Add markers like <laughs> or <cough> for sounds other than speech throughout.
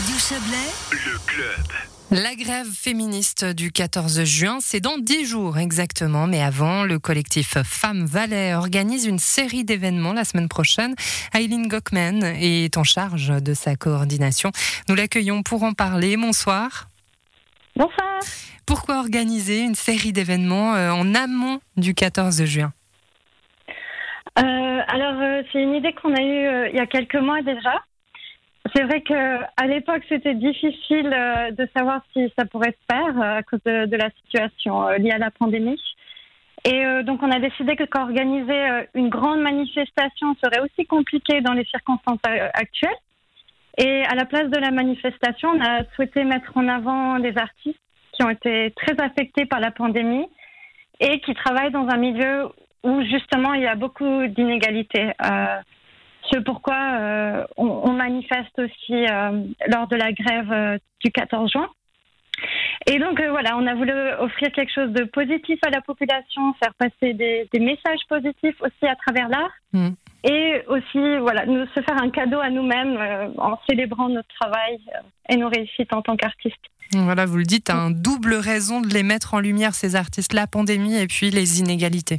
Radio Chablais, Le club. La grève féministe du 14 juin, c'est dans 10 jours exactement, mais avant, le collectif Femmes Valais organise une série d'événements la semaine prochaine. Eileen Gockman est en charge de sa coordination. Nous l'accueillons pour en parler. Bonsoir. Bonsoir. Pourquoi organiser une série d'événements euh, en amont du 14 juin? Euh, alors, euh, c'est une idée qu'on a eue il y a quelques mois déjà. C'est vrai que à l'époque, c'était difficile euh, de savoir si ça pourrait se faire euh, à cause de, la situation euh, liée à la pandémie. Et donc, on a décidé que qu'organiser une grande manifestation serait aussi compliqué dans les circonstances actuelles. Et à la place de la manifestation, on a souhaité mettre en avant des artistes qui ont été très affectés par la pandémie et qui travaillent dans un milieu où justement il y a beaucoup d'inégalités. C'est pourquoi euh, on, on manifeste aussi euh, lors de la grève euh, du 14 juin. Et donc euh, voilà, on a voulu offrir quelque chose de positif à la population, faire passer des, des messages positifs aussi à travers l'art, Mm. et aussi voilà, nous se faire un cadeau à nous-mêmes euh, en célébrant notre travail et nos réussites en tant qu'artistes. Voilà, vous le dites, un double raison de les mettre en lumière, ces artistes, la pandémie et puis les inégalités.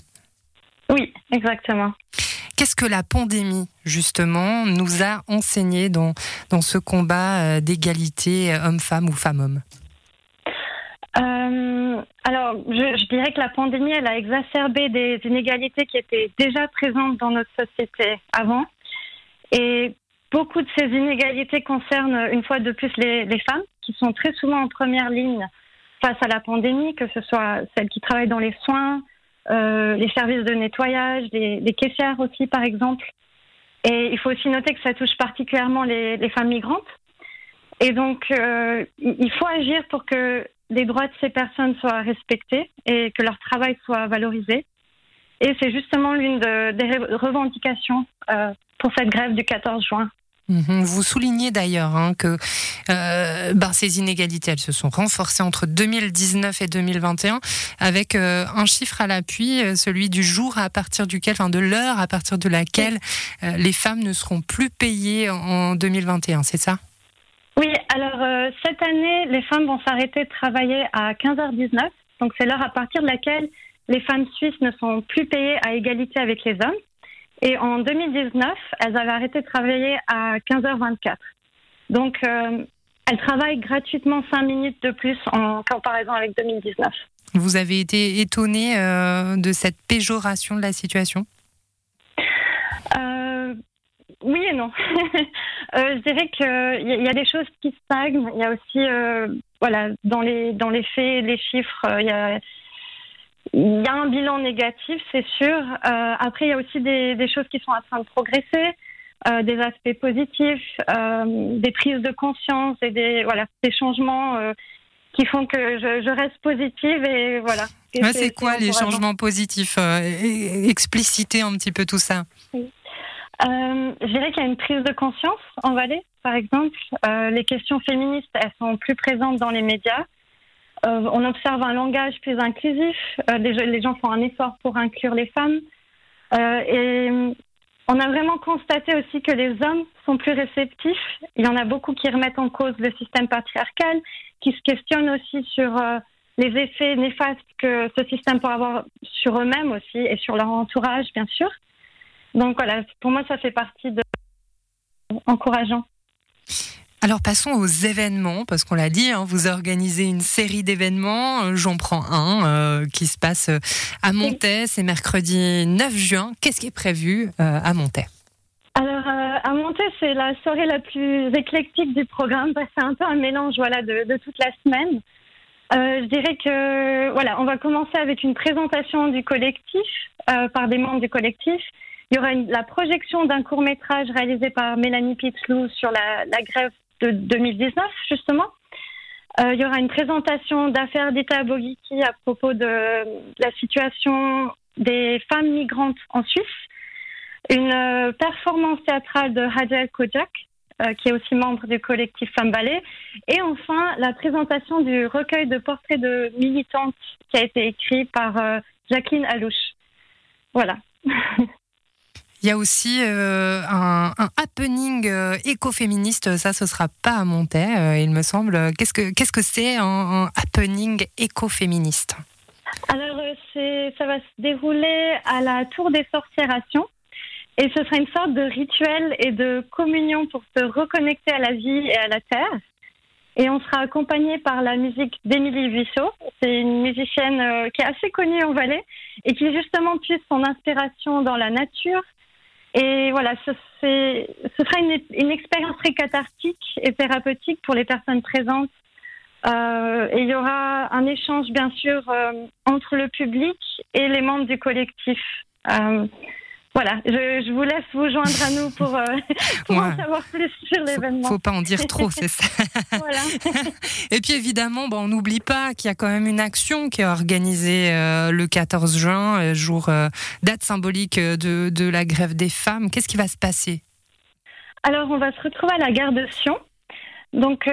Oui, exactement. Qu'est-ce que la pandémie, justement, nous a enseigné dans, dans ce combat euh, d'égalité euh, homme-femme ou femme-homme? Euh, alors, je, dirais que la pandémie, elle a exacerbé des inégalités qui étaient déjà présentes dans notre société avant. Et beaucoup de ces inégalités concernent une fois de plus les femmes, qui sont très souvent en première ligne face à la pandémie, que ce soit celles qui travaillent dans les soins, euh, les services de nettoyage, les, les caissières aussi, par exemple. Et il faut aussi noter que ça touche particulièrement les, les femmes migrantes. Et donc, euh, il faut agir pour que les droits de ces personnes soient respectés et que leur travail soit valorisé. Et c'est justement l'une de- des revendications euh, pour cette grève du 14 juin. Mhm. Vous soulignez d'ailleurs hein, que euh, ben, ces inégalités, elles se sont renforcées entre 2019 et 2021, avec euh, un chiffre à l'appui, euh, celui du jour à partir duquel, enfin de l'heure à partir de laquelle euh, les femmes ne seront plus payées en 2021, c'est ça? Oui, alors cette année, les femmes vont s'arrêter de travailler à 15h19. Donc c'est l'heure à partir de laquelle les femmes suisses ne sont plus payées à égalité avec les hommes. Et en 2019, elles avaient arrêté de travailler à 15h24. Donc euh, elles travaillent gratuitement 5 minutes de plus en comparaison avec 2019. Vous avez été étonné euh, de cette péjoration de la situation? Euh, oui et non. <laughs> Je dirais qu'il y, a- il y a des choses qui stagnent. Il y a aussi, voilà, dans les, dans les faits, les chiffres, il y a, il y a un bilan négatif, c'est sûr. Euh, après, il y a aussi des, des choses qui sont en train de progresser, euh, des aspects positifs, euh, des prises de conscience et des, voilà, des changements qui font que je, je reste positive et voilà. Ouais, C'est quoi les changements positifs euh, e- Explicitez un petit peu tout ça? Je dirais qu'il y a une prise de conscience en Valais, par exemple. Les questions féministes, elles sont plus présentes dans les médias. Euh, on observe un langage plus inclusif. Euh, les, gens font un effort pour inclure les femmes. Euh, et on a vraiment constaté aussi que les hommes sont plus réceptifs. Il y en a beaucoup qui remettent en cause le système patriarcal, qui se questionnent aussi sur les effets néfastes que ce système peut avoir sur eux-mêmes aussi et sur leur entourage, bien sûr. Donc voilà, pour moi, ça fait partie de encourageant. Alors passons aux événements, parce qu'on l'a dit, hein, vous organisez une série d'événements. Euh, J'en prends un euh, qui se passe euh, à Montaix, c'est mercredi 9 juin. Qu'est-ce qui est prévu euh, à Montaix? Alors, euh, à monter, c'est la soirée la plus éclectique du programme. parce que C'est un peu un mélange voilà, de, de toute la semaine. Euh, je dirais que voilà, on va commencer avec une présentation du collectif euh, par des membres du collectif. Il y aura une- la projection d'un court métrage réalisé par Mélanie Pitzlou sur la, la grève de 2019 justement. Euh, il y aura une présentation d'affaires d'État Bogiki à propos de la situation des femmes migrantes en Suisse une euh, performance théâtrale de Hadjel Kojak, euh, qui est aussi membre du collectif Femmes Ballet, et enfin la présentation du recueil de portraits de militantes qui a été écrit par Jacqueline Alouche. Voilà. <laughs> Il y a aussi un, un, happening écoféministe, ça ce sera pas à monter, il me semble. Qu'est-ce que qu'est-ce que c'est un, happening écoféministe? Alors ça va se dérouler à la Tour des Sorcières à Sion. Et ce sera une sorte de rituel et de communion pour se reconnecter à la vie et à la terre. Et on sera accompagné par la musique d'Émilie Buisseau. C'est une musicienne euh, qui est assez connue en Valais et qui justement puise son inspiration dans la nature. Et voilà, ce, ce sera une, une, expérience très cathartique et thérapeutique pour les personnes présentes. Euh, et il y aura un échange, bien sûr, euh, entre le public et les membres du collectif. Euh, voilà, je, vous laisse vous joindre à nous pour, euh, <laughs> en savoir plus sur l'événement. Faut, faut pas en dire trop, c'est ça. <laughs> voilà. Et puis évidemment, bon, on n'oublie pas qu'il y a quand même une action qui est organisée euh, le 14 juin, euh, jour date symbolique de, de, la grève des femmes. Qu'est-ce qui va se passer? Alors, on va se retrouver à la gare de Sion. Donc,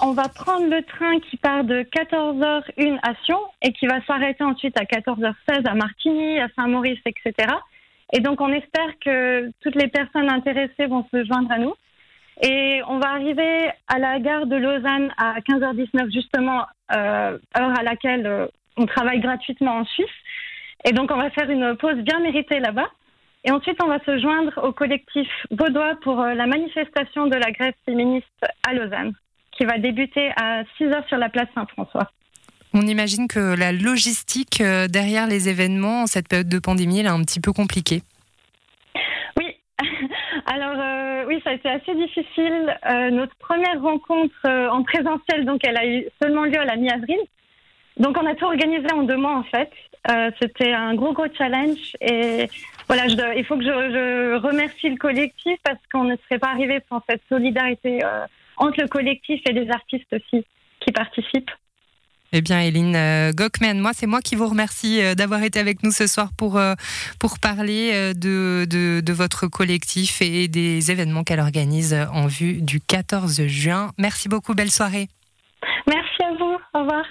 on va prendre le train qui part de 14h01 à Sion et qui va s'arrêter ensuite à 14h16 à Martigny, à Saint-Maurice, etc. Et donc, on espère que toutes les personnes intéressées vont se joindre à nous. Et on va arriver à la gare de Lausanne à 15h19, justement, euh, heure à laquelle euh, on travaille gratuitement en Suisse. Et donc, on va faire une pause bien méritée là-bas. Et ensuite, on va se joindre au collectif vaudois pour euh, la manifestation de la grève féministe à Lausanne, qui va débuter à 6 h sur la place Saint-François. On imagine que la logistique euh, derrière les événements, en cette période de pandémie, elle est un petit peu compliquée. Oui, <laughs> alors euh, oui, ça a été assez difficile. Euh, notre première rencontre en présentiel, donc elle a eu seulement lieu à la mi-avril. Donc on a tout organisé en deux mois en fait. C'était un gros gros challenge et voilà, il faut que je, je, remercie le collectif parce qu'on ne serait pas arrivé sans cette solidarité entre le collectif et les artistes aussi qui participent. Eh bien, Eline euh, Gockman, moi, c'est moi qui vous remercie euh, d'avoir été avec nous ce soir pour, euh, pour parler de, de, de votre collectif et des événements qu'elle organise en vue du 14 juin. Merci beaucoup, belle soirée. Merci à vous, au revoir.